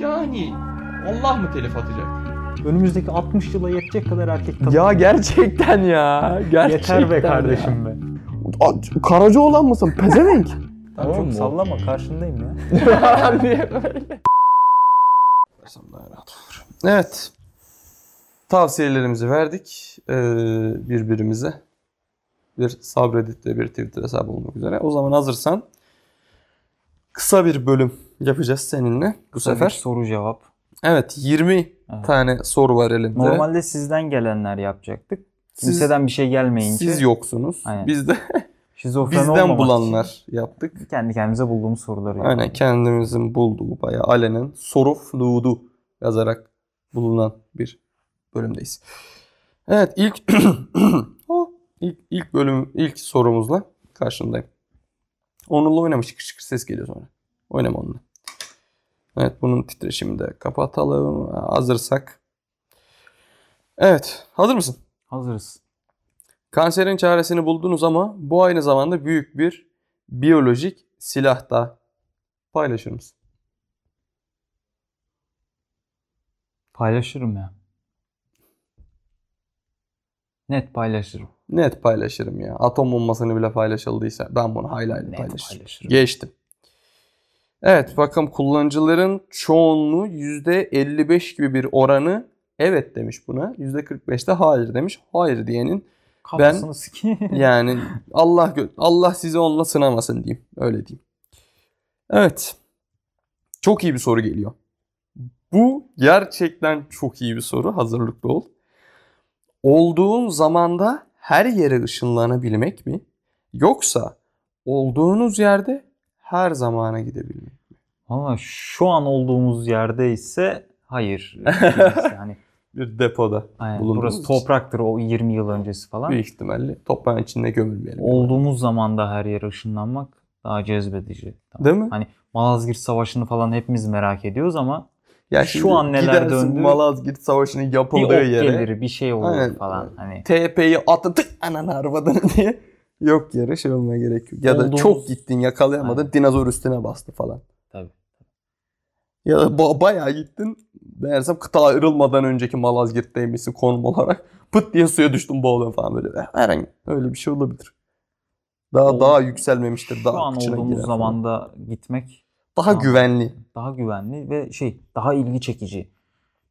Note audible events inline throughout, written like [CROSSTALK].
Yani Allah mı telif atacak? Önümüzdeki 60 yıla yetecek kadar erkek tanı. Ya gerçekten ya. Gerçekten Yeter be ya. kardeşim be. A- Karaca olan mısın? Pezevenk. [LAUGHS] Tamam, çok mı? sallama karşındayım ya. [LAUGHS] [LAUGHS] Niye böyle? Versem daha rahat olur. Evet. Tavsiyelerimizi verdik ee, birbirimize. Bir subreddit ve bir Twitter hesabı olmak üzere. O zaman hazırsan kısa bir bölüm yapacağız seninle bu sefer. soru cevap. Evet 20 Evet. tane soru var elimde. Normalde sizden gelenler yapacaktık. Siz- bir şey gelmeyince Siz yoksunuz. Aynen. Biz de [LAUGHS] şizofren bizden bulanlar yaptık. için kendi kendimize bulduğumuz soruları Aynen yaptık. kendimizin bulduğu bayağı alenen soru fludu yazarak bulunan bir bölümdeyiz. Evet ilk [CLEARS THROAT] Oh, ilk ilk bölüm ilk sorumuzla karşındayım. Onunla oynama şıkır şıkır ses geliyor sonra. Oynama onunla. Evet bunun titreşimini de kapatalım. Hazırsak. Evet hazır mısın? Hazırız. Kanserin çaresini buldunuz ama bu aynı zamanda büyük bir biyolojik silah da paylaşır mısın? Paylaşırım ya. Net paylaşırım. Net paylaşırım ya. Atom bombasını bile paylaşıldıysa ben bunu hayli hayli Net paylaşırım. paylaşırım. Geçtim. Evet bakalım kullanıcıların çoğunluğu %55 gibi bir oranı evet demiş buna. %45 de hayır demiş. Hayır diyenin Kafasını sikeyim. [LAUGHS] yani Allah Allah sizi onunla sınamasın diyeyim. Öyle diyeyim. Evet. Çok iyi bir soru geliyor. Bu gerçekten çok iyi bir soru. Hazırlıklı ol. Olduğun zamanda her yere ışınlanabilmek mi? Yoksa olduğunuz yerde her zamana gidebilmek mi? Valla şu an olduğumuz yerde ise hayır. [LAUGHS] yani Bir depoda aynen, burası için topraktır o 20 yıl öncesi falan. Büyük ihtimalle toprağın içinde gömülmeyelim. Olduğumuz zaman da her yere ışınlanmak daha cezbedici. Tamam. Değil mi? Hani Malazgirt Savaşı'nı falan hepimiz merak ediyoruz ama Ya şu an neler döndü? Malazgirt Savaşı'nın bir yapıldığı ok yere. gelir, bir şey olur Aynen. falan. Hani TP'yi atı tık ananı arabadan diye yok yere şey olmaya gerek yok. Ya da Olduğumuz- çok gittin yakalayamadın Aynen. dinozor üstüne bastı falan. tabii. Ya da ba- bayağı gittin meğersem kıta ayrılmadan önceki Malazgirt'teymişsin konum olarak pıt diye suya düştün boğuldun falan böyle. Herhangi öyle bir şey olabilir. Daha Ol- daha yükselmemiştir. Şu Daha an kıçına olduğumuz zamanda gitmek daha Tamam. güvenli. daha güvenli ve şey daha ilgi çekici.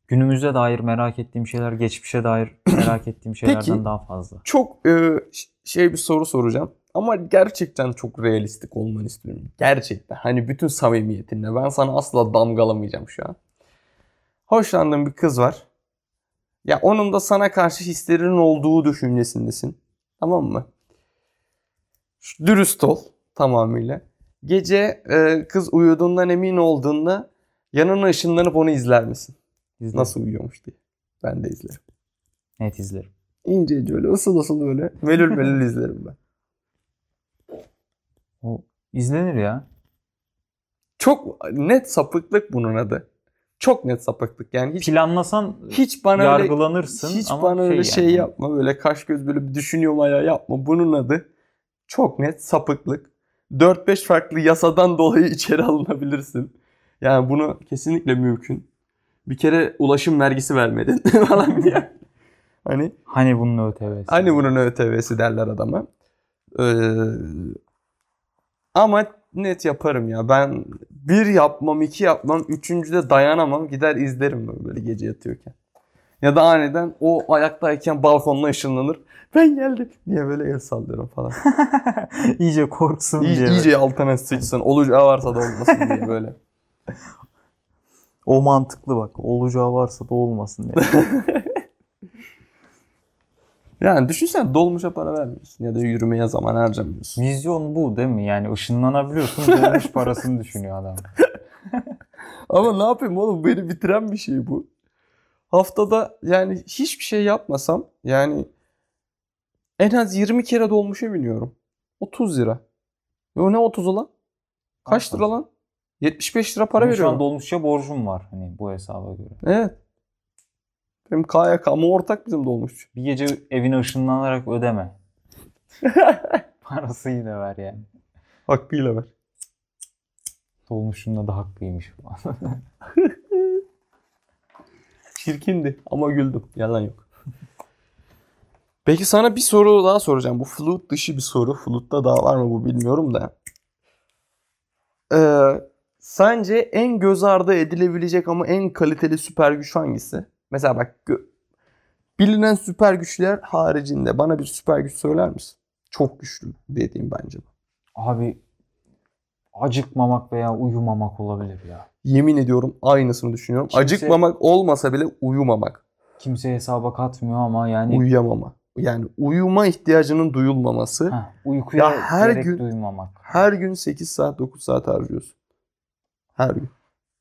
Günümüze dair merak ettiğim şeyler, geçmişe dair [CLEARS THROAT] merak ettiğim şeylerden Peki. daha fazla. Çok e, şey bir soru soracağım. Ama gerçekten çok realistik olmanı istiyorum. Gerçekten. Hani bütün samimiyetinle. Ben sana asla damgalamayacağım şu an. Hoşlandığın bir kız var. Ya onun da sana karşı hislerinin olduğu düşüncesindesin. Tamam mı? Dürüst ol tamamıyla. Gece e, kız uyuduğundan emin olduğunda yanına ışınlanıp onu izler misin? Nasıl uyuyormuş diye. Ben de izlerim. Net izlerim. İnce ince öyle ısıl ısıl böyle melül melül [LAUGHS] izlerim ben. O izlenir ya. Çok net sapıklık bunun adı. Çok net sapıklık. Yani hiç Planlasan hiç bana öyle, yargılanırsın hiç ama bana öyle şey yani. yapma. Böyle kaş göz böyle bir düşünüyorum ayağı yapma. Bunun adı çok net sapıklık. 4-5 farklı yasadan [LAUGHS] dolayı içeri alınabilirsin. Yani bunu kesinlikle mümkün. Bir kere ulaşım vergisi vermedin [LAUGHS] falan diye. Hani Hani bunun ÖTV'si. Hani bunun ÖTV'si derler adama. Ee, ama net yaparım ya. Ben bir yapmam, iki yapmam, üçüncüde dayanamam. Gider izlerim böyle, böyle gece yatıyorken. Ya da aniden o ayaktayken balkonla ışınlanır. Ben geldim diye böyle el sallıyorum falan. [LAUGHS] İyice korksun İyi, diye. iyice altına sıçsın. Olacağı varsa da olmasın diye böyle. [LAUGHS] O mantıklı bak. Olacağı varsa da olmasın diye. Yani [LAUGHS] düşünsene dolmuşa para vermiyorsun ya da yürümeye zaman harcamıyorsun. Vizyon bu değil mi? Yani ışınlanabiliyorsun. Dolmuş parasını düşünüyor adam. [LAUGHS] Ama ne yapayım oğlum beni bitiren bir şey bu. Haftada yani hiçbir şey yapmasam yani en az 20 kere dolmuşa biniyorum. 30 lira. Yo ne 30'u lan? Kaç lira lan? 75 lira para Benim Şu an dolmuşça borcum var hani bu hesaba göre. Evet. Benim KYK ama ortak bizim dolmuş. Bir gece evine ışınlanarak ödeme. [LAUGHS] Parası yine ver yani. Hakkıyla ver. Dolmuşun da hakkıymış. [LAUGHS] Çirkindi ama güldüm. Yalan yok. Peki sana bir soru daha soracağım. Bu flute dışı bir soru. Flute'da daha var mı bu bilmiyorum da. Ee, sence en göz ardı edilebilecek ama en kaliteli süper güç hangisi? Mesela bak bilinen süper güçler haricinde bana bir süper güç söyler misin? Çok güçlü dediğim bence. bu. Abi acıkmamak veya uyumamak olabilir ya. Yemin ediyorum aynısını düşünüyorum. Kimse- Acıkmamak olmasa bile uyumamak. Kimse hesaba katmıyor ama yani Uyuyamama. Yani uyuma ihtiyacının duyulmaması. heh, uykuya Ya her gerek gün- duymamak. Her gün 8 saat 9 saat harcıyorsun. Her gün.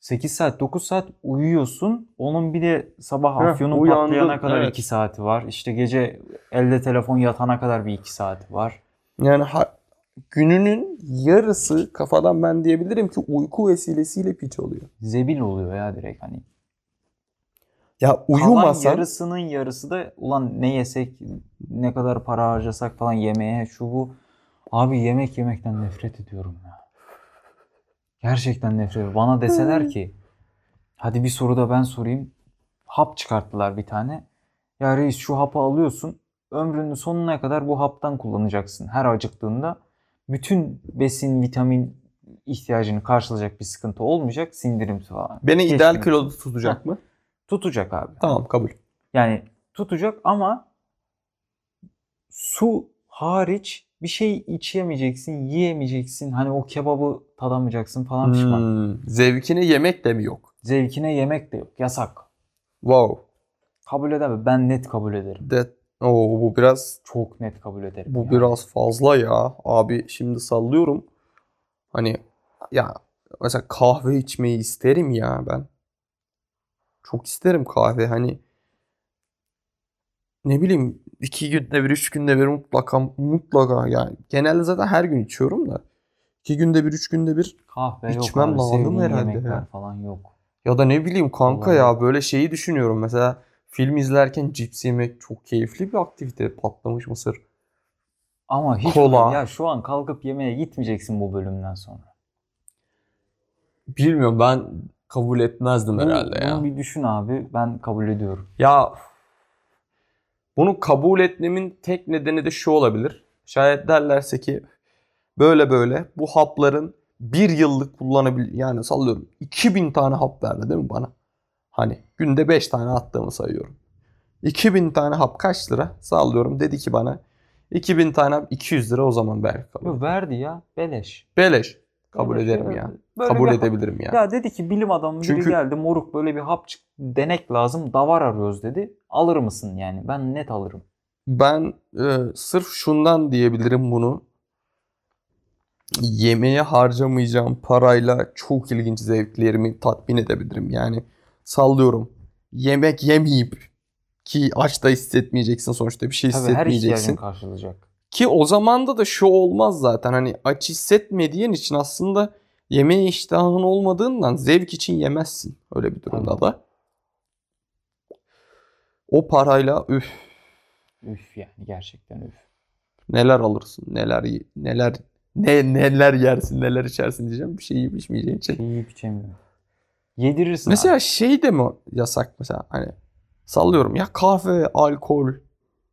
8 saat 9 saat uyuyorsun. Onun bir de sabah Heh, afyonun uyandın, patlayana kadar evet. 2 saati var. İşte gece elde telefon yatana kadar bir 2 saati var. Yani ha- gününün yarısı kafadan ben diyebilirim ki uyku vesilesiyle piç oluyor. Zebil oluyor ya direkt hani. Ya Kalan uyumasan yarısının yarısı da ulan ne yesek, ne kadar para harcasak falan yemeğe şu bu. Abi yemek yemekten nefret ediyorum ya. Gerçekten nefret ediyorum. Bana deseler ki hadi bir soru da ben sorayım. Hap çıkarttılar bir tane. Ya reis şu hapı alıyorsun. Ömrünün sonuna kadar bu haptan kullanacaksın. Her acıktığında bütün besin, vitamin ihtiyacını karşılayacak bir sıkıntı olmayacak. Sindirim falan. beni ideal Geçmiyor. kiloda tutacak mı? Tutacak abi. Tamam kabul. Yani tutacak ama su hariç bir şey içemeyeceksin, yiyemeyeceksin. Hani o kebabı tadamayacaksın falan pişman. Hmm, zevkine yemek de mi yok? Zevkine yemek de yok. Yasak. Wow. Kabul edemem. Ben net kabul ederim. That, Oo, bu biraz Çok net kabul ederim. Bu yani. biraz fazla ya. Abi şimdi sallıyorum. Hani ya mesela kahve içmeyi isterim ya ben. Çok isterim kahve. Hani ne bileyim iki günde bir, üç günde bir mutlaka mutlaka yani genelde zaten her gün içiyorum da iki günde bir, üç günde bir kahve yok içmem abi. lazım herhalde ya. falan yok. ya da ne bileyim kanka Vallahi. ya böyle şeyi düşünüyorum. Mesela film izlerken cips yemek çok keyifli bir aktivite. Patlamış mısır. Ama hiç Kola. ya şu an kalkıp yemeğe gitmeyeceksin bu bölümden sonra. Bilmiyorum ben kabul etmezdim Bu- herhalde ya. Bunu bir düşün abi. Ben kabul ediyorum. Ya bunu kabul etmemin tek nedeni de şu olabilir. Şayet derlerse ki böyle böyle bu hapların bir yıllık kullanabil yani sallıyorum 2000 tane hap verdi değil mi bana? Hani günde 5 tane attığımı sayıyorum. 2000 tane hap kaç lira? Sallıyorum dedi ki bana 2000 tane hap 200 lira o zaman belki kabul. Yok, verdi ya. Beleş. Beleş. Kabul Beleş ederim verdi. ya. Böyle kabul bir edebilirim ya. Ya dedi ki bilim adamı biri Çünkü- geldi moruk böyle bir hap çık denek lazım davar arıyoruz dedi. Alır mısın yani? Ben net alırım. Ben e, sırf şundan diyebilirim bunu. Yemeğe harcamayacağım parayla çok ilginç zevklerimi tatmin edebilirim. Yani sallıyorum. Yemek yemeyip ki aç da hissetmeyeceksin sonuçta bir şey Tabii her hissetmeyeceksin. karşılayacak. Ki o zamanda da şu olmaz zaten. Hani aç hissetmediğin için aslında yemeğe iştahın olmadığından zevk için yemezsin. Öyle bir durumda da. O parayla üf Üf yani gerçekten üf. neler alırsın, neler neler ne neler yersin, neler içersin diyeceğim. Bir şey yiyip içmeyeceğin için. Şey yiyip içemiyorum. Yedirirsin Mesela abi. şey de mi yasak mesela hani sallıyorum ya kahve, alkol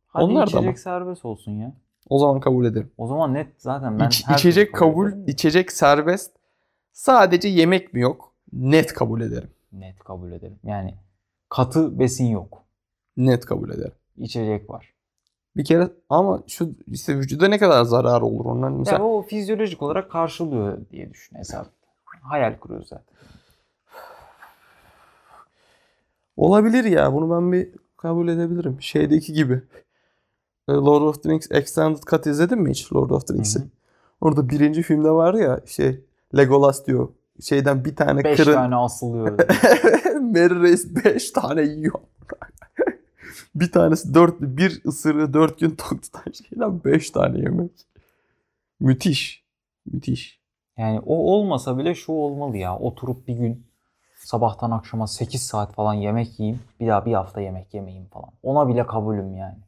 Hadi onlar da içecek mı? serbest olsun ya. O zaman kabul ederim. O zaman net zaten ben İç- her içecek kabul ederim de. içecek serbest. Sadece yemek mi yok? Net kabul ederim. Net kabul ederim. Yani katı besin yok. Net kabul ederim. İçecek var. Bir kere ama şu işte vücuda ne kadar zarar olur onların mesela. o fizyolojik olarak karşılıyor diye düşün hesap. Hayal kuruyoruz zaten. Olabilir ya bunu ben bir kabul edebilirim. Şeydeki gibi. E, Lord of the Rings Extended Cut izledin mi hiç Lord of the Rings'i? Orada birinci filmde var ya şey Legolas diyor. Şeyden bir tane Beş kırın. tane asılıyor. [LAUGHS] Merry Reis 5 tane yiyor. [LAUGHS] bir tanesi dört, bir ısırığı dört gün tok tutan şeyden 5 tane yemek. Müthiş. Müthiş. Yani o olmasa bile şu olmalı ya. Oturup bir gün sabahtan akşama 8 saat falan yemek yiyeyim. Bir daha bir hafta yemek yemeyeyim falan. Ona bile kabulüm yani.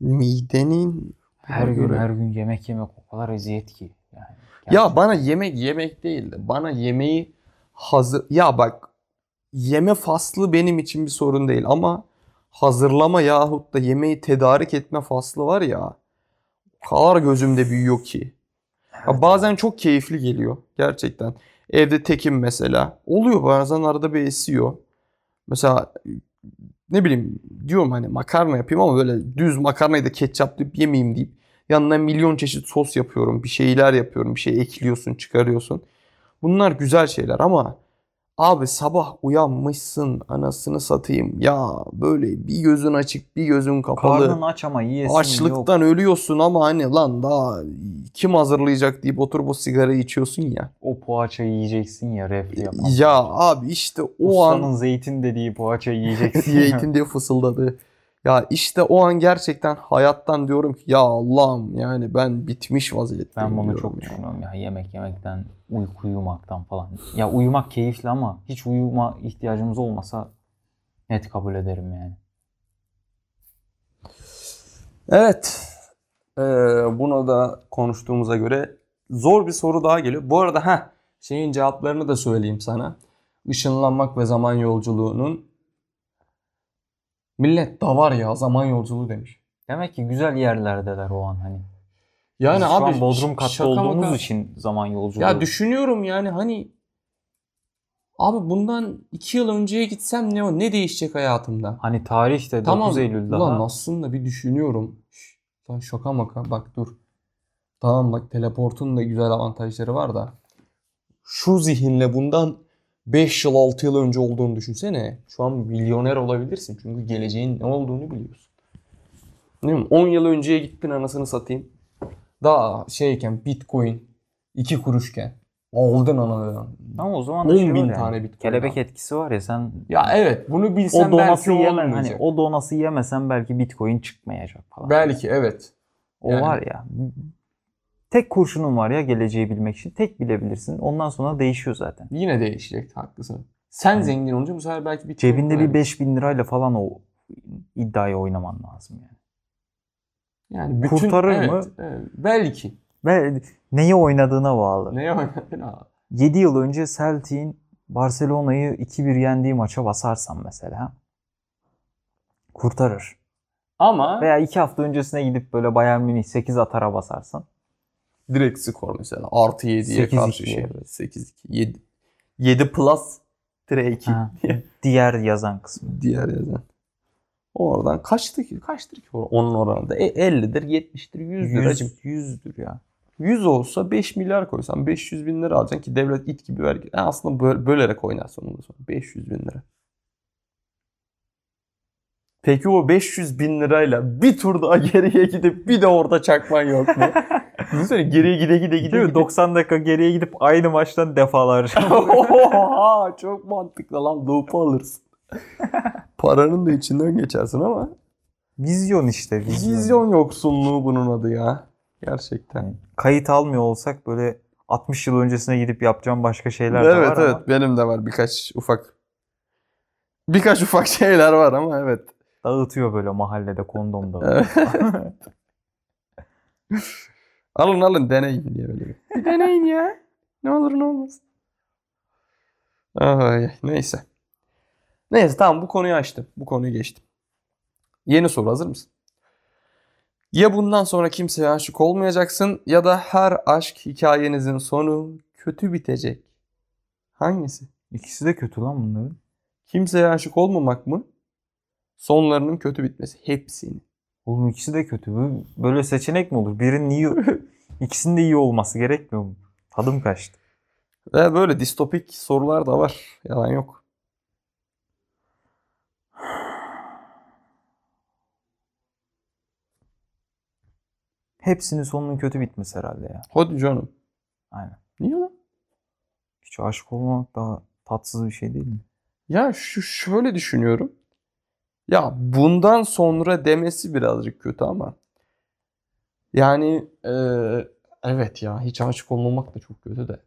Midenin Her gün göre- her gün yemek yemek o kadar eziyet ki. Yani Ya bana yemek yemek değil de bana yemeği hazır ya bak yeme faslı benim için bir sorun değil ama hazırlama yahut da yemeği tedarik etme faslı var ya o kadar gözümde büyüyor ki. Ya bazen çok keyifli geliyor gerçekten. Evde tekim mesela. Oluyor bazen arada bir esiyor. Mesela ne bileyim diyorum hani makarna yapayım ama böyle düz makarnayı da ketçaplayıp yemeyeyim deyip yanına milyon çeşit sos yapıyorum. Bir şeyler yapıyorum. Bir şey ekliyorsun, çıkarıyorsun. Bunlar güzel şeyler ama abi sabah uyanmışsın anasını satayım. Ya böyle bir gözün açık bir gözün kapalı. Karnın aç ama yiyesin yok. Açlıktan ölüyorsun ama hani lan daha kim hazırlayacak deyip oturup o sigarayı içiyorsun ya. O poğaçayı yiyeceksin ya reflü yapan. Ya abi işte o an Ustanın zeytin dediği poğaçayı yiyeceksin. [LAUGHS] Zeytin diye fısıldadı. Ya işte o an gerçekten hayattan diyorum ki ya Allah'ım yani ben bitmiş vaziyetteyim Ben bunu diyorum çok düşünüyorum ya yemek yemekten, uyku uyumaktan falan. Ya uyumak keyifli ama hiç uyuma ihtiyacımız olmasa net kabul ederim yani. Evet. Ee, buna da konuştuğumuza göre zor bir soru daha geliyor. Bu arada ha şeyin cevaplarını da söyleyeyim sana. Işınlanmak ve zaman yolculuğunun millet da var ya zaman yolculuğu demiş. Demek ki güzel yerlerdeler o an hani. Yani Biz şu abi an Bodrum katta olduğumuz maka- için zaman yolculuğu. Ya düşünüyorum yani hani abi bundan iki yıl önceye gitsem ne o ne değişecek hayatımda? Hani tarihte 9 Eylül daha. Ulan aslında bir düşünüyorum. Lan şaka maka bak dur. Tamam bak teleportun da güzel avantajları var da. Şu zihinle bundan 5 yıl 6 yıl önce olduğunu düşünsene. Şu an milyoner olabilirsin. Çünkü geleceğin ne olduğunu biliyorsun. Değil mi? 10 yıl önceye gittin anasını satayım. Daha şeyken bitcoin 2 kuruşken. Aldın ananı. Ama o zaman 10 da şey bin yani, tane bitcoin Kelebek aldım. etkisi var ya sen Ya evet bunu bilsen o donası belki yemen hani o donası yemesen belki Bitcoin çıkmayacak falan. Belki evet. O Yani. var ya. Tek kurşunun var ya geleceği bilmek için. Tek bilebilirsin. Ondan sonra değişiyor zaten. Yine değişecek haklısın. Sen Hı. zengin olunca bu sefer belki bir Cebinde bir 5000 lirayla falan o iddiayı oynaman lazım yani. yani bütün, Kurtarır evet, mı? evet, belki. Ve neyi oynadığına bağlı. Neye oynadın abi? 7 yıl önce Celtic'in Barcelona'yı 2-1 yendiği maça basarsan mesela kurtarır. Ama Veya 2 hafta öncesine gidip böyle Bayern Münih 8 atara basarsan direkt skor mesela. Artı 7'ye 8-2 karşı şey. evet. 8-2. 7, 7 plus tire 2 ha, [LAUGHS] diğer yazan kısmı. diğer yazan. Oradan kaçtı ki? Kaçtır ki onun oranında? E, 50'dir, 70'tir, 100'dür hacım. 100, 100'dür ya. 100 olsa 5 milyar koysan 500 bin lira alacaksın ki devlet it gibi vergi. Yani aslında böl- bölerek oynarsın onu da sonra. 500 bin lira. Peki o 500 bin lirayla bir tur daha [LAUGHS] geriye gidip bir de orada çakman yok mu? [LAUGHS] Düşünsene geriye gide gide gide Değil mi? gide. 90 dakika geriye gidip aynı maçtan defalarca. [LAUGHS] Oha çok mantıklı lan loop'u alırsın. Paranın da içinden geçersin ama vizyon işte vizyon. vizyon yoksunluğu bunun adı ya. Gerçekten. Kayıt almıyor olsak böyle 60 yıl öncesine gidip yapacağım başka şeyler de evet var evet ama benim de var birkaç ufak birkaç ufak şeyler var ama evet. dağıtıyor böyle mahallede kondom da. Evet. [LAUGHS] alın alın deneyin diye böyle. bir. Bir deneyin ya. Ne olur ne olmaz. Ay, neyse. Neyse tamam bu konuyu açtım. Bu konuyu geçtim. Yeni soru hazır mısın? Ya bundan sonra kimseye aşık olmayacaksın ya da her aşk hikayenizin sonu kötü bitecek. Hangisi? İkisi de kötü lan bunların. Kimseye aşık olmamak mı? Sonlarının kötü bitmesi. Hepsini. Oğlum ikisi de kötü. Böyle seçenek mi olur? Birinin iyi, [LAUGHS] ikisinin de iyi olması gerekmiyor mu? Tadım kaçtı. Ve böyle distopik sorular da var. Yalan yok. Hepsinin sonunun kötü bitmesi herhalde ya. Hadi canım. Aynen. Niye lan? Hiç aşık olmak daha tatsız bir şey değil mi? Ya şu şöyle düşünüyorum. Ya bundan sonra demesi birazcık kötü ama. Yani eee, evet ya hiç aşık olmamak da çok kötü de.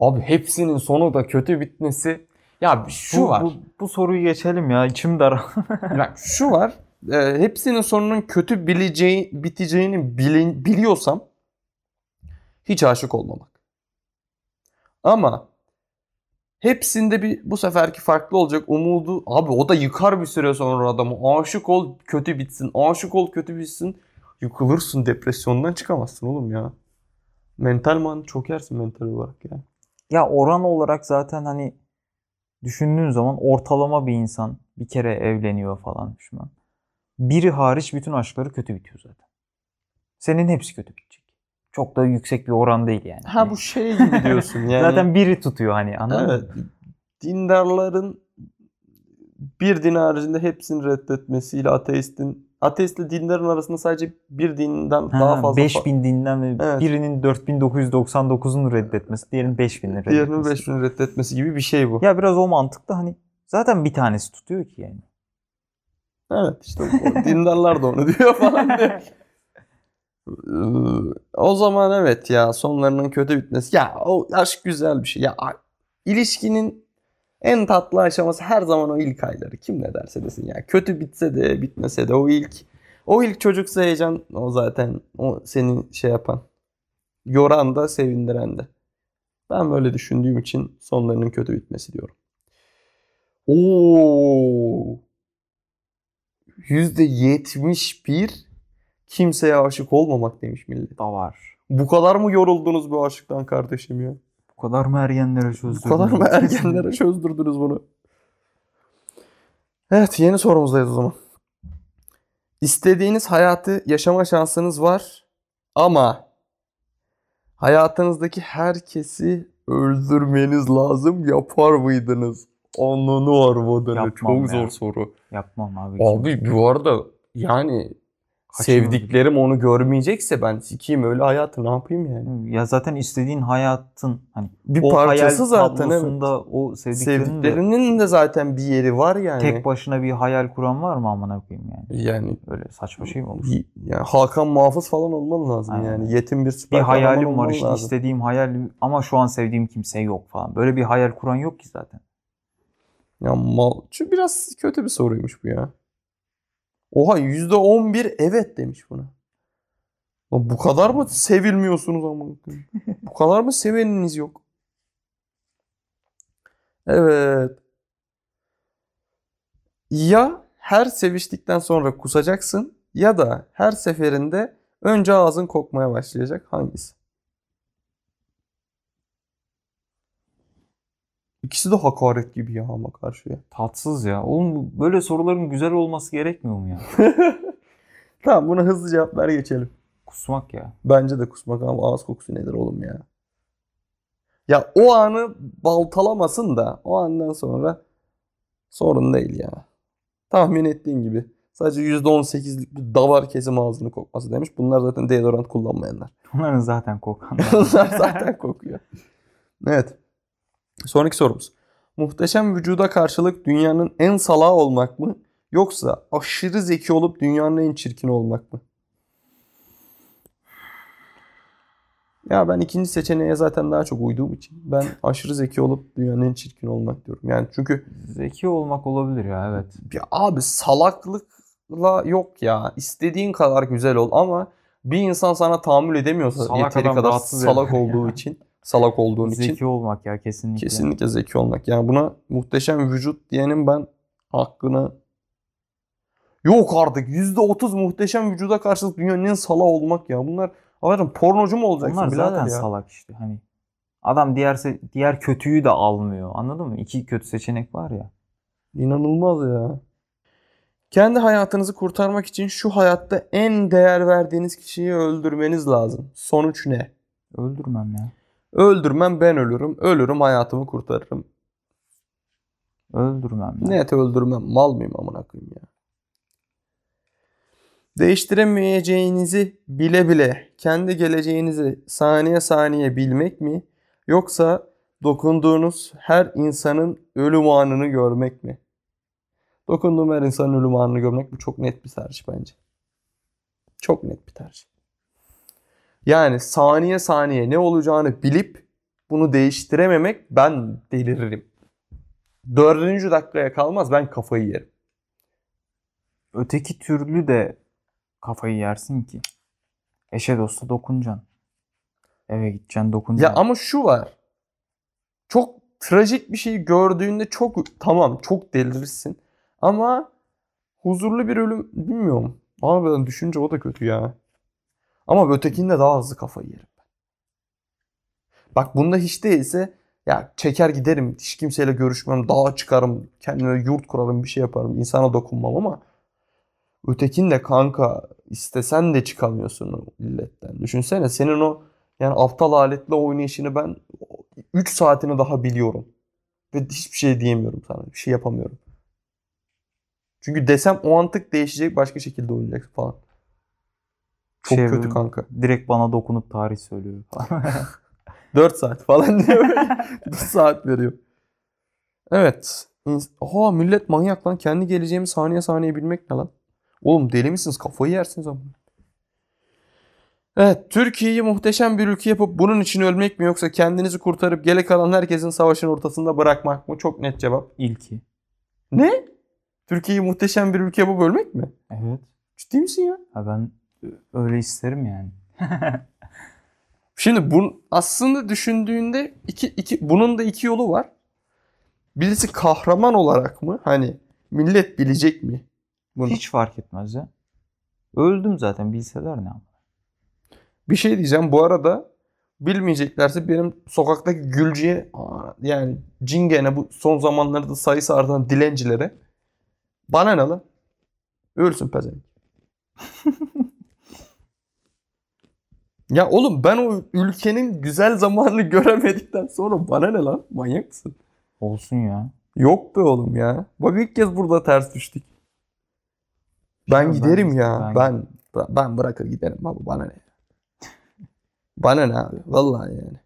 Abi hepsinin sonu da kötü bitmesi. Ya şu Bu- var. Bu, bu soruyu geçelim ya. İçim dar. [LAUGHS] Bak şu var. e, hepsinin sonunun kötü bileceği, biteceğini bilin- biliyorsam hiç aşık olmamak. Ama Hepsinde bir bu seferki farklı olacak umudu. Abi o da yıkar bir süre sonra adamı. Aşık ol kötü bitsin. Aşık ol kötü bitsin. Yıkılırsın depresyondan çıkamazsın oğlum ya. Mental man çok yersin mental olarak yani. Ya oran olarak zaten hani düşündüğün zaman ortalama bir insan bir kere evleniyor falan düşman. Biri hariç bütün aşkları kötü bitiyor zaten. Senin hepsi kötü bitecek. Çok da yüksek bir oran değil yani. Ha bu şey gibi [LAUGHS] diyorsun yani. zaten biri tutuyor hani anladın Evet. mı? Dindarların bir din haricinde hepsini reddetmesiyle ateistin ateistle dindarın arasında sadece bir dinden daha Ha, fazla 5000 dinden ve Evet. birinin 4999'unu reddetmesi, diğerinin 5000'ini reddetmesi. diğerinin 5000 reddetmesi gibi bir şey bu. Ya biraz o mantıklı hani zaten bir tanesi tutuyor ki yani. Evet işte dindarlar da onu diyor falan diye. [LAUGHS] O zaman evet ya sonlarının kötü bitmesi. Ya o aşk güzel bir şey. Ya ilişkinin en tatlı aşaması her zaman o ilk ayları. Kim ne derse desin ya. Kötü bitse de bitmese de o ilk o ilk çocuksa heyecan o zaten o seni şey yapan yoran da sevindiren de. Ben böyle düşündüğüm için sonlarının kötü bitmesi diyorum. Oo. %71 kimseye aşık olmamak demiş millet. Da var. Bu kadar mı yoruldunuz bu aşıktan kardeşim ya? Bu kadar mı ergenlere Bu çözdürdün? kadar mı ergenlere çözdürdünüz bunu? Evet yeni sorumuzdayız o zaman. İstediğiniz hayatı yaşama şansınız var ama hayatınızdaki herkesi öldürmeniz lazım yapar mıydınız? Onunu arvadını. Yapmam Çok ya. zor soru. Yapmam abi. Abi bu arada yani. Sevdiklerim onu görmeyecekse ben sikeyim öyle hayatı ne yapayım yani? Ya zaten istediğin hayatın hani Bir o parçası zaten evet. o sevdiklerinin de Sevdiklerinin de zaten bir yeri var yani. tek başına bir hayal kuran var mı amına koyayım yani? yani Öyle saçma şey mi olur? yani Hakan Muhafız falan olman lazım Aynen. yani. Yetim bir Bir süper kahraman hayalim var işte lazım. istediğim hayal ama şu an sevdiğim kimse yok falan. Böyle bir hayal kuran yok ki zaten. Ya mal... Şu biraz kötü bir soruymuş bu ya. Oha %11 evet demiş buna. Lan Bu kadar mı sevilmiyorsunuz ama? Bu kadar mı seveniniz yok? Evet. Ya her seviştikten sonra kusacaksın ya da her seferinde önce ağzın kokmaya başlayacak. Hangisi? İkisi de hakaret gibi ya ama karşıya. Tatsız ya. Oğlum böyle soruların güzel olması gerekmiyor mu ya? [LAUGHS] Tamam buna hızlı cevap ver geçelim. Kusmak ya. Bence de kusmak ama ağız kokusu nedir oğlum ya? Ya o anı baltalamasın da o andan sonra sorun değil ya. Tahmin ettiğin gibi. Sadece %18'lik bir davar kesim ağzını kokması demiş. Bunlar zaten deodorant kullanmayanlar. Bunların zaten kokanlar. [LAUGHS] Bunlar zaten kokuyor. Evet. Sonraki sorumuz. Muhteşem vücuda karşılık dünyanın en salağı olmak mı? Yoksa aşırı zeki olup dünyanın en çirkin olmak mı? Ya ben ikinci seçeneğe zaten daha çok uyduğum için ben aşırı zeki olup dünyanın en çirkin olmak diyorum. Yani çünkü Zeki olmak olabilir ya evet. ya abi salaklıkla yok ya. İstediğin kadar güzel ol ama bir insan sana tahammül edemiyorsa Salak yeteri kadar salak eder olduğu [LAUGHS] için, salak olduğun için Zeki olmak ya kesinlikle. kesinlikle zeki olmak. Yani buna muhteşem vücut diyenin ben hakkını Yok artık %30 muhteşem vücuda karşılık dünyanın en salağı olmak ya. Bunlar Allah'ım pornocu mu olacaksın Onlar zaten ya? salak işte hani. Adam diğer diğer kötüyü de almıyor. Anladın mı? İki kötü seçenek var ya. İnanılmaz ya. Kendi hayatınızı kurtarmak için şu hayatta en değer verdiğiniz kişiyi öldürmeniz lazım. Sonuç ne? Öldürmem ya. Öldürmem ben ölürüm. Ölürüm hayatımı kurtarırım. Öldürmem ya. Net öldürmem. Mal mıyım amına koyayım ya? Değiştiremeyeceğinizi bile bile kendi geleceğinizi saniye saniye bilmek mi? Yoksa dokunduğunuz her insanın ölüm anını görmek mi? Dokunduğum her insanın ölüm anını görmek bu çok net bir tercih bence. Çok net bir tercih. Yani saniye saniye ne olacağını bilip bunu değiştirememek ben deliririm. Dördüncü dakikaya kalmaz ben kafayı yerim. Öteki türlü de kafayı yersin ki. Eşe dosta dokunacaksın. Eve gideceksin dokunacaksın. Ya ama şu var. Çok trajik bir şeyi gördüğünde çok tamam çok delirirsin. Ama huzurlu bir ölüm bilmiyorum. Abi ben düşünce o da kötü ya. Ama ötekinde daha hızlı kafayı yerim. ben. Bak bunda hiç değilse ya çeker giderim. Hiç kimseyle görüşmem. Dağa çıkarım. Kendime yurt kurarım. Bir şey yaparım. insana dokunmam ama ötekinde kanka istesen de çıkamıyorsun o illetten. Düşünsene senin o yani aptal aletle oynayışını ben 3 saatini daha biliyorum. Ve hiçbir şey diyemiyorum sana. Bir şey yapamıyorum. Çünkü desem o mantık değişecek başka şekilde oynayacaksın falan. Çok Şey, kötü kanka. Direkt bana dokunup tarih söylüyor falan. [LAUGHS] 4 saat falan diyor. [LAUGHS] 4 saat veriyor. Evet. Oha millet manyak lan. Kendi geleceğimi saniye saniye bilmek ne lan? Oğlum deli misiniz? Kafayı yersiniz ama. Evet. Türkiye'yi muhteşem bir ülke yapıp bunun için ölmek mi yoksa kendinizi kurtarıp gele kalan herkesin savaşın ortasında bırakmak mı? Çok net cevap. İlki. Ne? Türkiye'yi muhteşem bir ülke yapıp ölmek mi? Evet. Ciddi misin ya? Ha ben öyle isterim yani. [LAUGHS] Şimdi bu aslında düşündüğünde iki, iki, bunun da iki yolu var. Birisi kahraman olarak mı? Hani millet bilecek mi? Bunu. Hiç fark etmez ya. Öldüm zaten bilseler ne ama. Bir şey diyeceğim. Bu arada bilmeyeceklerse benim sokaktaki gülcüye yani cingene bu son zamanlarda sayısı artan dilencilere bana ne lan? Ölsün pezevenk. [LAUGHS] ya oğlum ben o ülkenin güzel zamanını [LAUGHS] göremedikten sonra bana ne lan? Manyak mısın? Olsun ya. Yok be oğlum ya. Bak ilk kez burada ters düştük. Ben Ben- giderim ya. ben- Ben ben, bırakır giderim abi bana ne? Bana ne abi? Vallahi yani.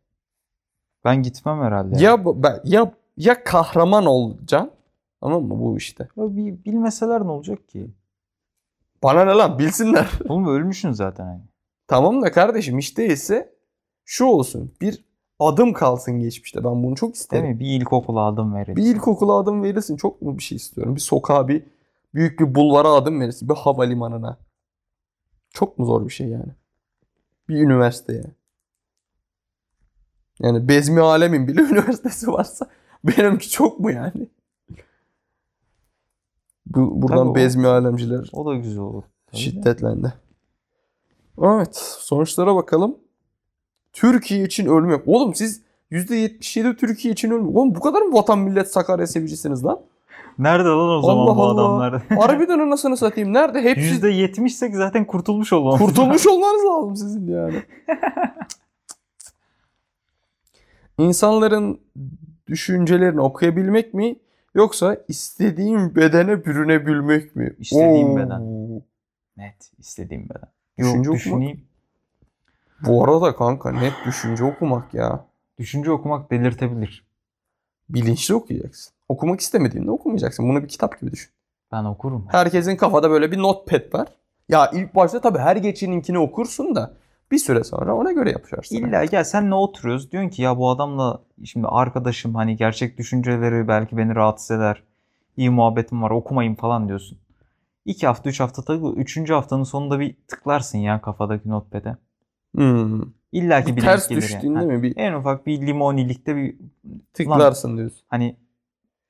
Ben gitmem herhalde. Ya ben, ya ya kahraman olacaksın. Tamam mı bu işte? Ya bir bilmeseler ne olacak ki? Bana ne lan bilsinler. [LAUGHS] Oğlum ölmüşsün zaten hani. Tamam da kardeşim hiç değilse şu olsun. Bir adım kalsın geçmişte. Ben bunu çok Değil isterim. mi? Bir ilkokula adım verelim. Bir ilkokula adım verirsin. Çok mu bir şey istiyorum? Bir sokağa bir büyük bir bulvara adım verirsin. Bir havalimanına. Çok mu zor bir şey yani? Bir üniversiteye. Yani Bezmi Alem'in bile [LAUGHS] üniversitesi varsa benimki çok mu yani? Bu, buradan Tabii o- Bezmi Alemciler O da güzel olur. Tabii de. Evet. Sonuçlara bakalım. Türkiye için ölmek. Oğlum siz %77 Türkiye için ölmek. Oğlum bu kadar mı vatan millet Sakarya sevicisiniz lan? Nerede lan o zaman Allah bu Allah. adamlar? [LAUGHS] Harbiden anasını satayım. Nerede? Hepsi %70'sek zaten kurtulmuş olmamız. kurtulmuş olmanız lazım sizin yani. İnsanların düşüncelerini okuyabilmek mi yoksa istediğin bedene bürünebilmek mi? İstediğim Oo. beden. Net istediğim beden. Düşünce Yok okumak. düşüneyim. Bu arada kanka net düşünce okumak ya. Düşünce okumak delirtebilir. Bilinçli okuyacaksın. Okumak istemediğinde okumayacaksın. Bunu bir kitap gibi düşün. Ben okurum. Herkesin kafada böyle bir notepad var. Ya ilk başta tabii her geçeninkini okursun da bir süre sonra ona göre yapacaksın. İlla gel senle oturuyoruz. Diyorsun ki ya bu adamla şimdi arkadaşım hani gerçek düşünceleri belki beni rahatsız eder. İyi muhabbetim var okumayayım falan diyorsun. İki hafta, üç hafta takıl. Üçüncü haftanın sonunda bir tıklarsın ya kafadaki notepad'e. Hmm. İlla ki Bir bir ters gelir düştüğünde yani. mi bir En ufak bir limonilikte bir tıklarsın diyorsun. hani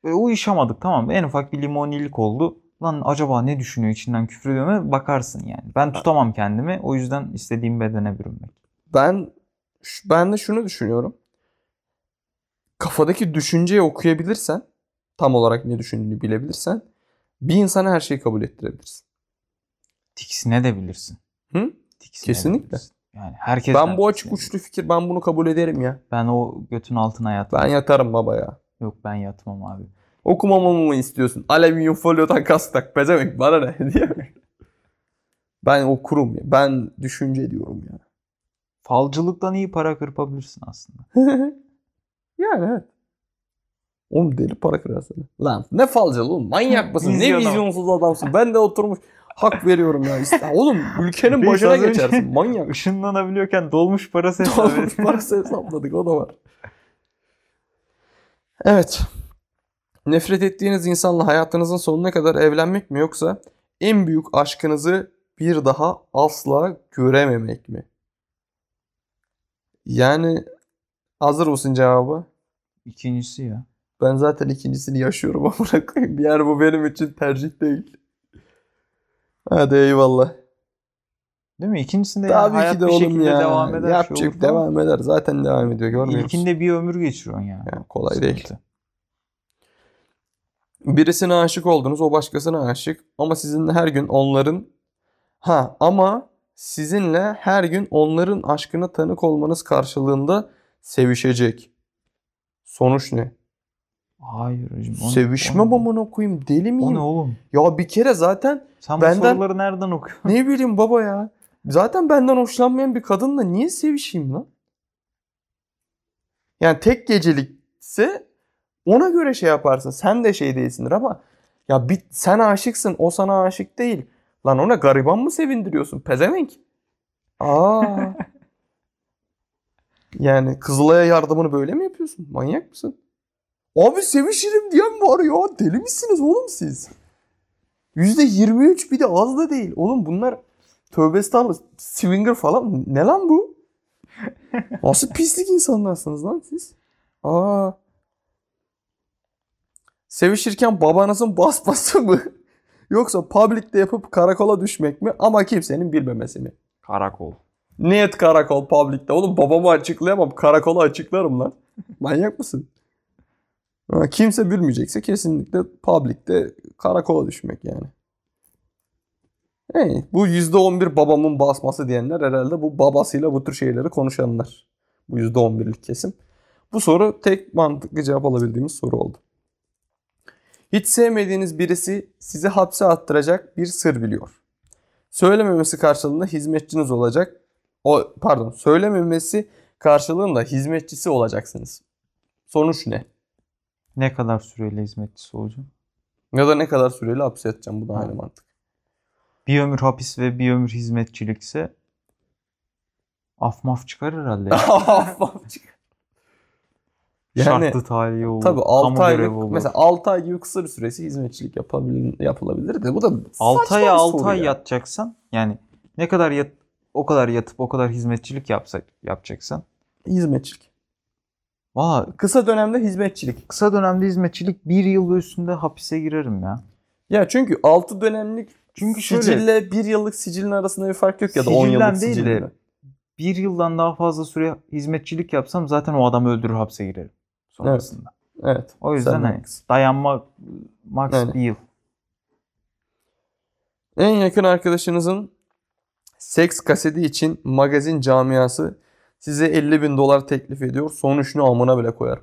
e, uyuşamadık tamam? En ufak bir limonilik oldu. Lan acaba ne düşünüyor içinden küfür ediyor mu? Bakarsın yani. Ben tutamam kendimi. O yüzden istediğim bedene bürünmek. Ben ben de şunu düşünüyorum. Kafadaki düşünceyi okuyabilirsen, tam olarak ne düşündüğünü bilebilirsen bir insana her şeyi kabul ettirebilirsin. Tiksine de bilirsin. Hı? Tiksine Kesinlikle. bilirsin. Yani herkes Ben bu açık uçlu fikir ben bunu kabul ederim ya. Ben o götün altına yatmam. Ben yatarım baba ya. Yok ben yatmam abi. Okumamamı mı istiyorsun? Alüminyum folyodan kas tak. Pezevenk bana ne [LAUGHS] diye. Ben okurum ya. Ben düşünce diyorum ya. Falcılıktan iyi para kırpabilirsin aslında. [LAUGHS] yani evet. Oğlum deli para kırar seni. Lan ne falcalı oğlum manyak mısın? ne Vizyon adam. vizyonsuz adamsın. Ben de oturmuş hak veriyorum ya. İşte, oğlum ülkenin Biz başına az önce- geçersin. Manyak. Işınlanabiliyorken dolmuş parası Doğru ediyorsun. parası hesapladık o da var. Evet. Nefret ettiğiniz insanla hayatınızın sonuna kadar evlenmek mi yoksa en büyük aşkınızı bir daha asla görememek mi? Yani hazır mısın cevabı? İkincisi ya. Ben zaten ikincisini yaşıyorum [LAUGHS] amına koyayım. Yani bu benim için tercih değil. Hadi eyvallah. Değil mi? İkincisinde yani Tabii hayat ki de bir oğlum şekilde ya. devam eder. şey Yapacak olur falan. devam eder. Zaten devam ediyor. Görmüyor musun? İlkinde bir ömür geçiriyorsun yani. Yani kolay değil. Sıkıntı. Birisine aşık oldunuz, o başkasına aşık ama sizinle her gün onların ha ama sizinle her gün onların aşkına tanık olmanız karşılığında sevişecek. Sonuç ne? Hayır hocam. o ne- Sevişme o ne- amına koyayım deli O miyim? ne oğlum? Ya bir kere zaten Sen Benden- bu soruları nereden okuyorsun? ne bileyim baba ya. Zaten benden hoşlanmayan bir kadınla niye sevişeyim lan? Yani tek gecelikse ona göre şey yaparsın. Sen de şey değilsindir ama ya bir, sen aşıksın o sana aşık değil. Lan ona gariban mı sevindiriyorsun? Pezevenk. Aa. [LAUGHS] yani Kızılay'a yardımını böyle mi yapıyorsun? Manyak mısın? Abi sevişirim diyen var ya. Deli misiniz oğlum siz? %23 bir de az da değil. Oğlum bunlar tövbe estağfurullah swinger falan. Ne lan bu? Nasıl pislik insanlarsınız lan siz? Aa. Sevişirken babanızın basması mı? Yoksa public'te yapıp karakola düşmek mi? Ama kimsenin bilmemesi mi? Karakol. Niyet karakol public'te. Oğlum babamı açıklayamam. Karakola açıklarım lan. Manyak mısın? Kimse bilmeyecekse kesinlikle public'te karakola düşmek yani. Hey, bu %11 babamın basması diyenler herhalde bu babasıyla bu tür şeyleri konuşanlar. Bu %11'lik kesim. Bu soru tek mantıklı cevap alabildiğimiz soru oldu. Hiç sevmediğiniz birisi sizi hapse attıracak bir sır biliyor. Söylememesi karşılığında hizmetçiniz olacak. O pardon, söylememesi karşılığında hizmetçisi olacaksınız. Sonuç ne? Ne kadar süreyle hizmetçisi olacağım? Ya da ne kadar süreli hapse yatacağım bu da aynı mantık. Bir ömür hapis ve bir ömür hizmetçilikse af maf çıkar herhalde. [LAUGHS] [LAUGHS] yani Şartlı talihi olur. tabii 6 kamu aylık olur. mesela 6 ay gibi kısa bir süresi hizmetçilik yapabilir, yapılabilir de bu da 6 saçma aya bir 6 soru ay ya. yatacaksan yani ne kadar yat o kadar yatıp o kadar hizmetçilik yapsak yapacaksan Hizmetçilik. Valla Kısa dönemde hizmetçilik. kısa dönemde hizmetçilik bir yıl üstünde hapise girerim ya. Ya çünkü 6 dönemlik Çünkü şöyle sicille 1 yıllık sicilin arasında bir fark yok ya da 10 Sicilden yıllık değil de bir yıldan daha fazla süre hizmetçilik yapsam zaten o adamı öldürür hapse girerim sonrasında. Evet. O yüzden sen de hani haklısın. dayanma max Aynen. bir yıl. En yakın arkadaşınızın seks kaseti için magazin camiası size 50 bin dolar teklif ediyor. Sonuç ne amına bile koyar.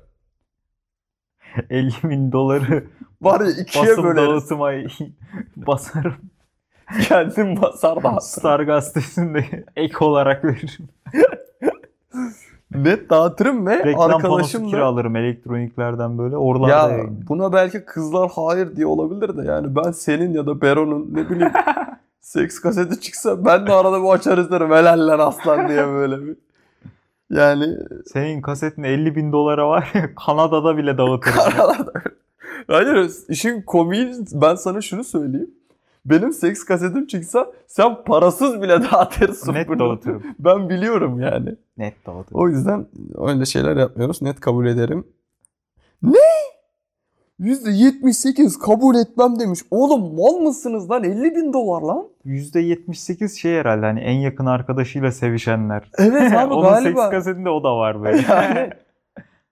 [LAUGHS] 50 bin doları Var ya ikiye basım böleriz. dağıtıma [LAUGHS] basarım. Kendim basar da Star gazetesinde ek olarak veririm. Net dağıtırım ve Reklam arkadaşım da kiralarım elektroniklerden böyle. Oralarda ya yayın. buna belki kızlar hayır diye olabilir de yani ben senin ya da Bero'nun ne bileyim [LAUGHS] seks kaseti çıksa ben de arada bir açar izlerim helal lan aslan diye böyle bir. Yani Senin kasetin 50 bin dolara var ya [LAUGHS] Kanada'da bile dağıtırım. Hayır işin komiği ben sana şunu söyleyeyim. Benim seks kasetim çıksa sen parasız bile dağıtırsın Net bunu. dağıtırım. Ben biliyorum yani. Net dağıtırım. O yüzden öyle şeyler yapmıyoruz. Net kabul ederim. Ne? %78 kabul etmem demiş. Oğlum mal mısınız lan? 50 bin dolar lan. %78 şey herhalde hani en yakın arkadaşıyla sevişenler. Evet [LAUGHS] abi Onun galiba. seks kasetinde o da var böyle. [LAUGHS] Yani,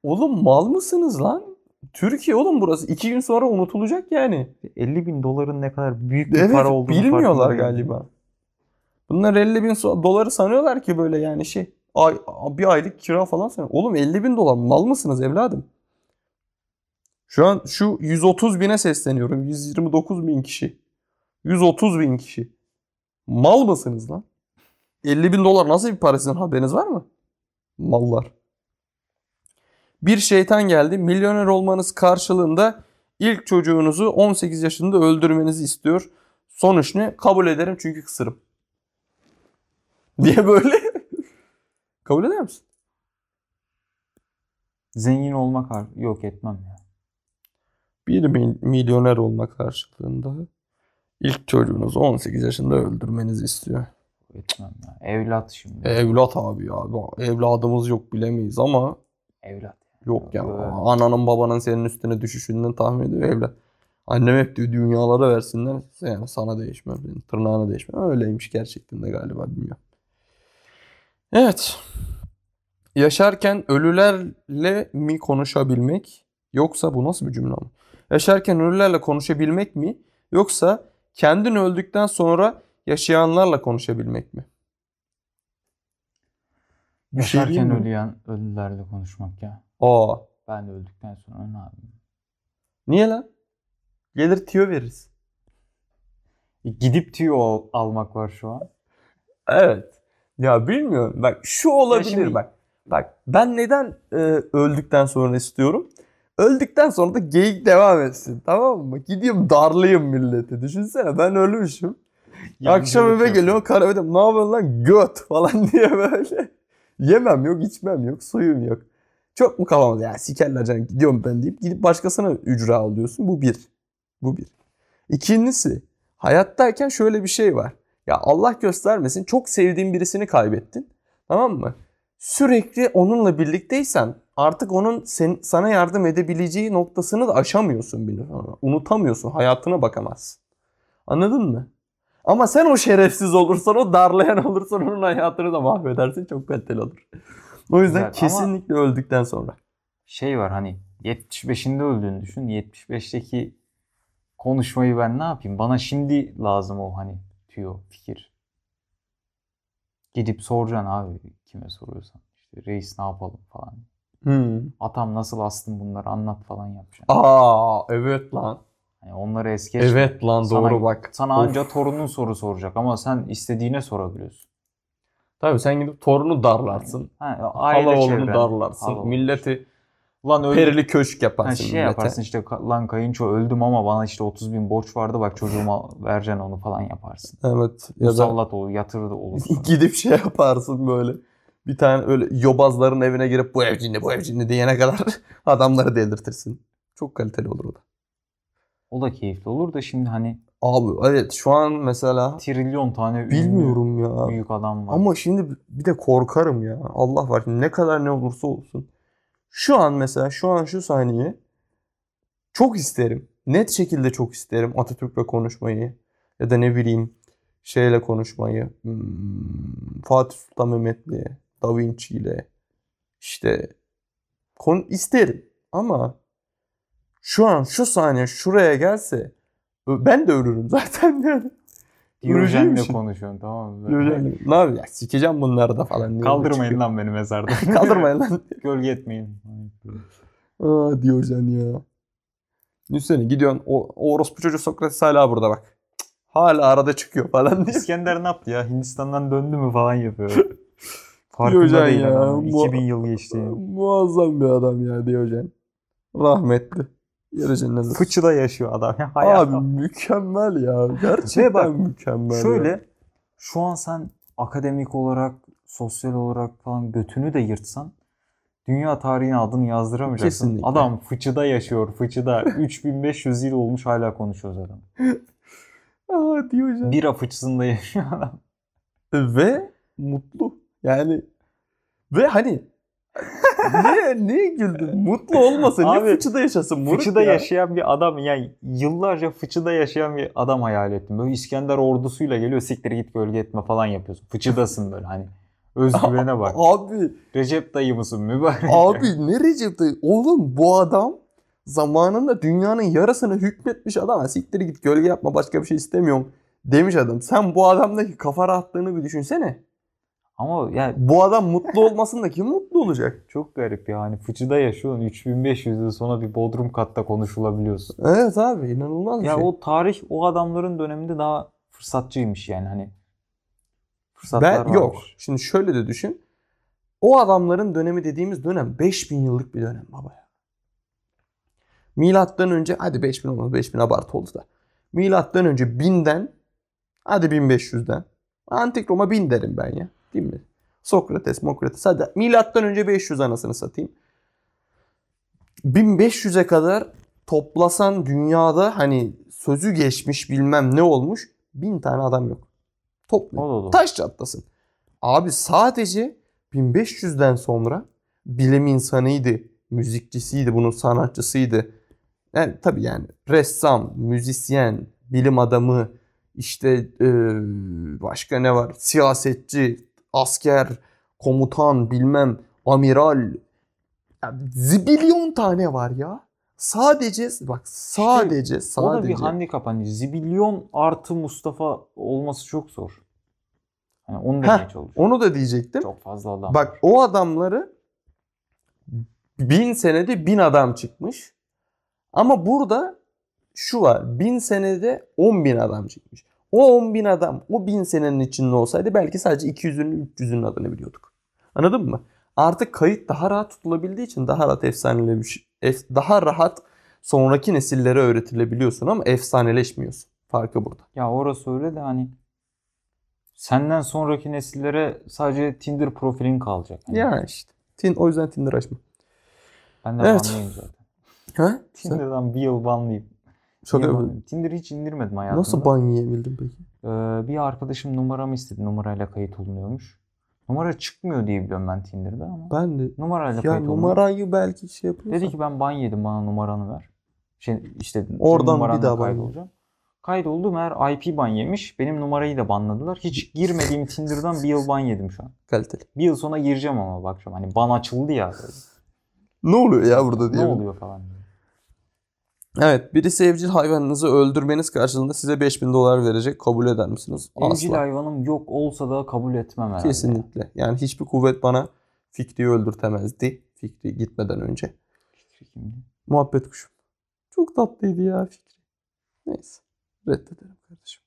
oğlum mal mısınız lan? Türkiye oğlum burası. iki gün sonra unutulacak yani. 50 bin doların ne kadar büyük bir Evet para olduğunu bilmiyorlar galiba. Bunlar 50 bin doları sanıyorlar ki böyle yani şey ay, bir aylık kira falan sanıyor. Oğlum 50 bin dolar mal mısınız evladım? Şu an şu 130 bine sesleniyorum. 129 bin kişi. 130 bin kişi. Mal mısınız lan? 50 bin dolar nasıl bir para sizin haberiniz var mı? Mallar. Bir şeytan geldi. Milyoner olmanız karşılığında ilk çocuğunuzu 18 yaşında öldürmenizi istiyor. Sonuç ne? Kabul ederim çünkü kısırım. [LAUGHS] Diye böyle. Kabul eder misin? Zengin olmak yok etmem ya. Bir mil- milyoner olmak karşılığında ilk çocuğunuzu 18 yaşında öldürmenizi istiyor. Etmem ya. Evlat şimdi. Evlat abi ya. Evladımız yok bilemeyiz ama Evlat. Yok ya. Evet. Ananın babanın senin üstüne düşüşünden tahmin ediyor evlat. Annem hep diyor dünyalara versinler. Yani sana değişmem. Tırnağına değişmem. Öyleymiş gerçekten de galiba bilmiyorum. Evet. Yaşarken ölülerle mi konuşabilmek yoksa bu nasıl bir cümle ama? Yaşarken ölülerle konuşabilmek mi yoksa kendin öldükten sonra yaşayanlarla konuşabilmek mi? Bir şey Yaşarken diyeyim mi? ölüyen ölülerle konuşmak ya. Aa, Ben de öldükten sonra ne yapayım? niye lan? Gelir tüyo veririz. E, Gidip tüyo al- almak var şu an. Evet. Ya bilmiyorum. Bak şu olabilir şimdi- bak. Bak ben neden e, öldükten sonra istiyorum? Öldükten sonra da geyik devam etsin. Tamam mı? Gidiyorum darlayayım milleti. Düşünsene ben ölmüşüm. Akşam eve geliyorum kahvede ne yapıyorsun lan göt falan [LAUGHS] diye böyle. Yemem yok içmem yok suyum yok. Çok mu kafamda ya sikerler canım gidiyorum ben deyip gidip başkasına ücra alıyorsun. Bu bir. Bu bir. İkincisi hayattayken şöyle bir şey var. Ya Allah göstermesin çok sevdiğin birisini kaybettin. Tamam mı? Sürekli onunla birlikteysen artık onun sen, sana yardım edebileceği noktasını da aşamıyorsun bile. Unutamıyorsun. Hayatına bakamazsın. Anladın mı? Ama sen o şerefsiz olursan, o darlayan olursan onun hayatını da mahvedersin. Çok kaliteli olur. O yüzden ama- kesinlikle öldükten sonra. Şey var hani 75'inde öldüğünü düşün. 75'teki konuşmayı ben ne yapayım? Bana şimdi lazım o hani tüyo, fikir. Gidip soracaksın abi kime soruyorsan. İşte reis ne yapalım falan. Atam nasıl astın bunları anlat falan yapacaksın. Aa evet lan. Yani onları es geçme. Evet lan Sana- doğru bak. Sana Of. anca torunun soru soracak ama sen istediğine sorabiliyorsun. Tabii sen gidip torunu darlarsın. Ha, aile Hala oğlunu darlarsın. Hala. Milleti Ulan öldü. perili köşk Ha, yaparsın şey millete. yaparsın işte "Ka- lan kayınço öldüm ama bana işte 30 bin borç vardı bak çocuğuma [LAUGHS] vereceksin onu falan yaparsın. Evet. Ya da Musallat olur, yatırdı olursun. [LAUGHS] gidip şey yaparsın böyle. Bir tane öyle yobazların evine girip bu ev cinli bu ev cinli diyene kadar [LAUGHS] adamları delirtirsin. Çok kaliteli olur o da. o da keyifli olur da şimdi hani Abi evet şu an mesela trilyon tane ünlü bilmiyorum ya. büyük adam var. Ama şimdi bir de korkarım ya. Allah var. Ne kadar ne olursa olsun. Şu an mesela şu an şu saniye çok isterim. Net şekilde çok isterim Atatürk'le konuşmayı. Ya da ne bileyim şeyle konuşmayı. Hmm, Fatih Sultan Mehmet'le, Da Vinci ile işte kon isterim. Ama şu an şu saniye şuraya gelse ben de ölürüm zaten [LAUGHS] yani. Diyojen'le konuşuyorsun tamam mı? Diyojen, ne yapayım ya sikeceğim bunları da falan. Kaldırmayın çıkıyor. lan beni mezarda. [LAUGHS] Kaldırmayın lan. [LAUGHS] Gölge etmeyin. Aa Diyojen ya. Düşünsene gidiyorsun o, o orospu çocuğu Sokrates hala burada bak. Hala arada çıkıyor falan diye. İskender ne yaptı ya? Hindistan'dan döndü mü falan yapıyor. Farkında Diyojen değil ya, adam. bu- 2000 yıl geçti. Muazzam bir adam ya Diyojen. Rahmetli. Yarı cennet. Fıçıda yaşıyor adam. ya. Abi Hayatta. mükemmel ya. Gerçekten Ve bak, mükemmel. ya. Şöyle şu an sen akademik olarak, sosyal olarak falan götünü de yırtsan dünya tarihine adını yazdıramayacaksın. Kesinlikle. Adam fıçıda yaşıyor, fıçıda. [LAUGHS] 3500 yıl olmuş hala konuşuyoruz adam. Aa Diyojen. Bira fıçısında yaşıyor adam. Ve mutlu. Yani ve hani [LAUGHS] niye, niye güldün? Mutlu olmasa niye Abi, fıçıda yaşasın? Moruk Fıçıda ya. yaşayan bir adam yani yıllarca fıçıda yaşayan bir adam hayal ettim. Böyle İskender ordusuyla geliyor siktir git gölge etme falan yapıyorsun. Fıçıdasın böyle hani. Özgüvene bak. [LAUGHS] Abi Recep dayı mısın mübarek? Abi ne Recep dayı? Oğlum bu adam zamanında dünyanın yarısını hükmetmiş adam. Siktir git gölge yapma başka bir şey istemiyorum demiş adam. Sen bu adamdaki kafa rahatlığını bir düşünsene. Ama yani Bu adam mutlu olmasın da kim mutlu olacak? çok garip ya. Hani fıçıda yaşıyorsun. 3500 yıl sonra bir bodrum katta konuşulabiliyorsun. Evet abi inanılmaz bir Ya şey. o tarih o adamların döneminde daha fırsatçıymış yani hani. Fırsatlar ben yok. varmış. Şimdi şöyle de düşün. O adamların dönemi dediğimiz dönem 5000 yıllık bir dönem baba ya. Milattan önce hadi 5000 olmaz 5000 abartı oldu da. Milattan önce 1000'den hadi 1500'den. Antik Roma 1000 derim ben ya. Değil mi? Sokrates, Mokrates. Hadi milattan önce 500 anasını satayım. 1500'e kadar toplasan dünyada hani sözü geçmiş bilmem ne olmuş 1000 tane adam yok. Doğru. Taş çatlasın. Abi sadece 1500'den sonra bilim insanıydı, müzikçisiydi, bunun sanatçısıydı. Yani tabii yani ressam, müzisyen, bilim adamı, işte e, başka ne var? Siyasetçi, asker, komutan, bilmem, amiral. Ya, zibilyon tane var ya. Sadece bak sadece O da bir sadece handikap hani zibilyon artı Mustafa olması çok zor. Hani onu demeye çalışıyorum. onu da diyecektim. Çok fazla adam. Bak o adamları bin senede bin adam çıkmış. Ama burada şu var. Bin senede on bin adam çıkmış. O on bin adam o bin senenin içinde olsaydı belki sadece 200'ünün 300'ünün adını biliyorduk. Anladın mı? Artık kayıt daha rahat tutulabildiği için daha rahat efsanelemiş, ef- daha rahat sonraki nesillere öğretilebiliyorsun ama efsaneleşmiyorsun. Farkı burada. Ya orası öyle de hani senden sonraki nesillere sadece Tinder profilin kalacak. Hani Ya işte. Tin, o yüzden Tinder açma. Ben de Evet. banlıyım zaten. Ha? Sen Tinder'dan bir yıl banlıyım. Şaka banlıyım? Tinder hiç indirmedim hayatımda. Nasıl ban yiyebildin peki? Ee, bir arkadaşım numaramı istedi. Numarayla kayıt olunuyormuş. Numara çıkmıyor diye biliyorum ben Tinder'da ama. Ben de Numarayla ya kayıt olunuyor. numarayı belki şey yapıyorsan. Dedi ki ben ban yedim bana numaranı ver. Şey, işte Oradan bir daha ban kaydolacağım. Kaydoldum eğer IP ban yemiş. Benim numarayı da banladılar. Hiç girmediğim Tinder'dan bir yıl ban yedim şu an. kaliteli. Bir yıl sonra gireceğim ama bakacağım. Hani ban açıldı ya. Böyle. Ne oluyor ya burada Ne diye. oluyor falan. diye. Evet, biri evcil hayvanınızı öldürmeniz karşılığında size 5000 dolar verecek. Kabul eder misiniz? Evcil Asla. hayvanım yok olsa da kabul etmem herhalde. Kesinlikle. Yani hiçbir kuvvet bana Fikri'yi öldürtemezdi. Fikri gitmeden önce. Fikri kimdi? Muhabbet kuşum. Çok tatlıydı ya Fikri. Neyse. Reddederim kardeşim.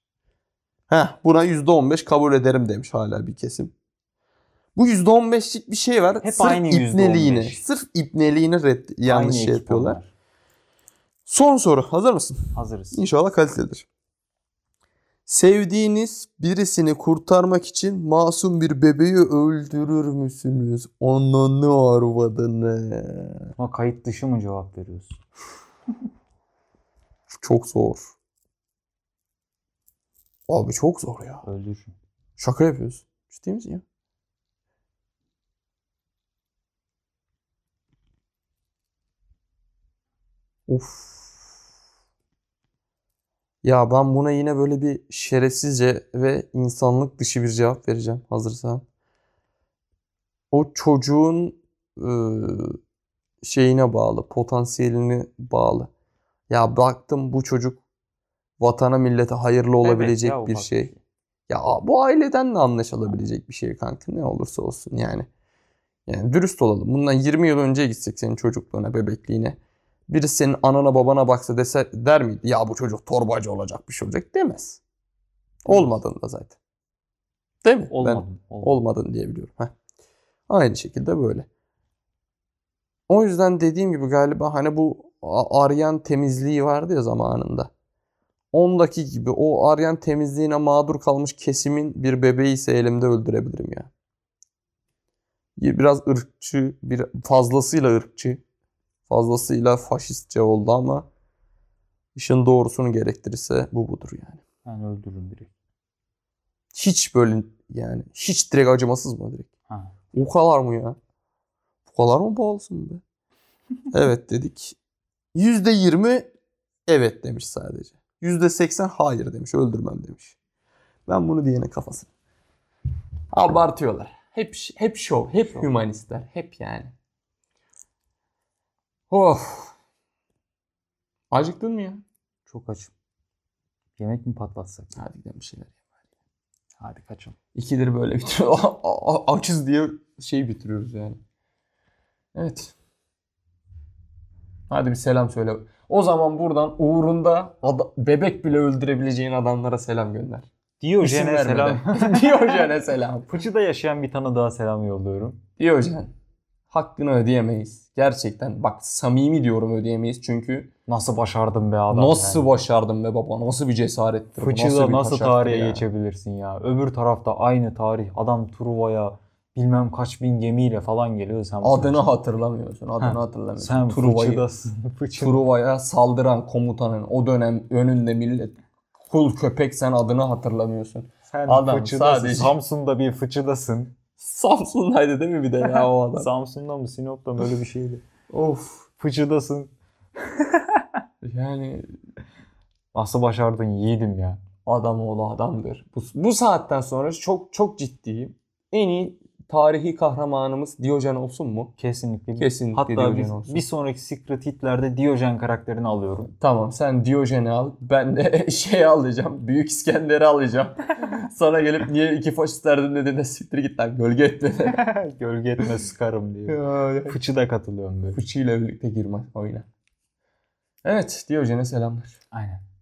Heh, buna %15 kabul ederim demiş hala bir kesim. Bu %15'lik bir şey var. Hep sırf aynı ipneliğini, %15. sırf ipneliğini red, yanlış Aynı şey yapıyorlar. onlar. Son soru. Hazır mısın? Hazırız. İnşallah kalitelidir. Sevdiğiniz birisini kurtarmak için masum bir bebeği öldürür müsünüz? Ananı arvadını. Ama kayıt dışı mı cevap veriyorsun? Çok zor. Abi çok zor ya. Öldürürüm. Şaka yapıyorsun. Ciddi misin ya? Of. Ya ben buna yine böyle bir şerefsizce ve insanlık dışı bir cevap vereceğim hazırsan. O çocuğun ıı, şeyine bağlı, potansiyeline bağlı. Ya baktım bu çocuk vatana millete hayırlı olabilecek Evet ya, bir şey. Ya bu aileden de anlaşılabilecek bir şey kanka ne olursa olsun yani. Yani dürüst olalım. Bundan 20 yıl önce gitsek senin çocukluğuna, bebekliğine. Birisi senin anana babana baksa dese der miydi? Ya bu çocuk torbacı olacak bir şey olacak demez. Olmadın da zaten. Değil mi? Ben Olmadım. olmadım. olmadın diye biliyorum. Heh. Aynı şekilde böyle. O yüzden dediğim gibi galiba hani bu a- aryan temizliği vardı ya zamanında. Ondaki gibi o aryan temizliğine mağdur kalmış kesimin bir bebeği ise elimde öldürebilirim ya. Biraz ırkçı, bir fazlasıyla ırkçı, fazlasıyla faşistçe oldu ama işin doğrusunu gerektirirse bu budur yani. Ben öldürürüm direkt. Hiç böyle yani hiç direkt acımasız mı direkt? Ha. O kadar mı ya? Bu kadar mı bağlısın be? [LAUGHS] evet dedik. Yüzde yirmi evet demiş sadece. Yüzde seksen hayır demiş. Öldürmem demiş. Ben bunu diyene kafasına. Abartıyorlar. Hep hep şov, hep Şov. hümanistler, hep yani. Of. Acıktın mı ya? Çok açım. Yemek mi patlatsak? Hadi gidelim bir şeyler. Hadi kaçın. İkidir böyle bitiriyor. [LAUGHS] Açız diye şey bitiriyoruz yani. Evet. Hadi bir selam söyle. O zaman buradan uğrunda bebek bile öldürebileceğin adamlara selam gönder. İsim Diyojen'e vermeden. selam. [LAUGHS] Diyojen'e selam. Fıçı'da yaşayan bir tane daha selam yolluyorum. Diyojen. Hakkını ödeyemeyiz. Gerçekten bak samimi diyorum ödeyemeyiz çünkü Nasıl başardın be adam nasıl yani. başardın be baba nasıl bir cesarettir Fıçı'da bir nasıl taşaktır tarihe ya. geçebilirsin ya? Öbür tarafta aynı tarih. Adam Truva'ya bilmem kaç bin gemiyle falan geliyor. Sen Adını Fıçı- hatırlamıyorsun adını Ha, hatırlamıyorsun. Sen Truva'yı-. [LAUGHS] Truva'ya saldıran komutanın o dönem önünde millet kul köpek sen adını hatırlamıyorsun. Sen Adam Fıçı'dasın. sadece- Samsun'da bir Fıçı'dasın. Samsun'daydı değil mi bir de ya o adam? [LAUGHS] Samsun'da mı Sinop'ta mı öyle bir şeydi. Of. Fıçıdasın. [LAUGHS] Yani Nasıl başardın yiğidim ya. adam oğlu adamdır. Bu, bu saatten sonra çok çok ciddiyim. En iyi tarihi kahramanımız Diyojen olsun mu? Kesinlikle. Kesinlikle Hatta Diyojen bir, olsun. bir sonraki Secret Hitler'de Diyojen karakterini alıyorum. Tamam sen Diyojen'i al. Ben de [LAUGHS] şey alacağım. Büyük İskender'i alacağım. [LAUGHS] Sana gelip niye iki faşist derdin dediğinde siktir git lan gölge etme. [LAUGHS] Gölge etme sıkarım diye. Fıçı da katılıyorum böyle. Fıçıyla birlikte girme oyuna. Evet Diyojen'e selamlar. Aynen.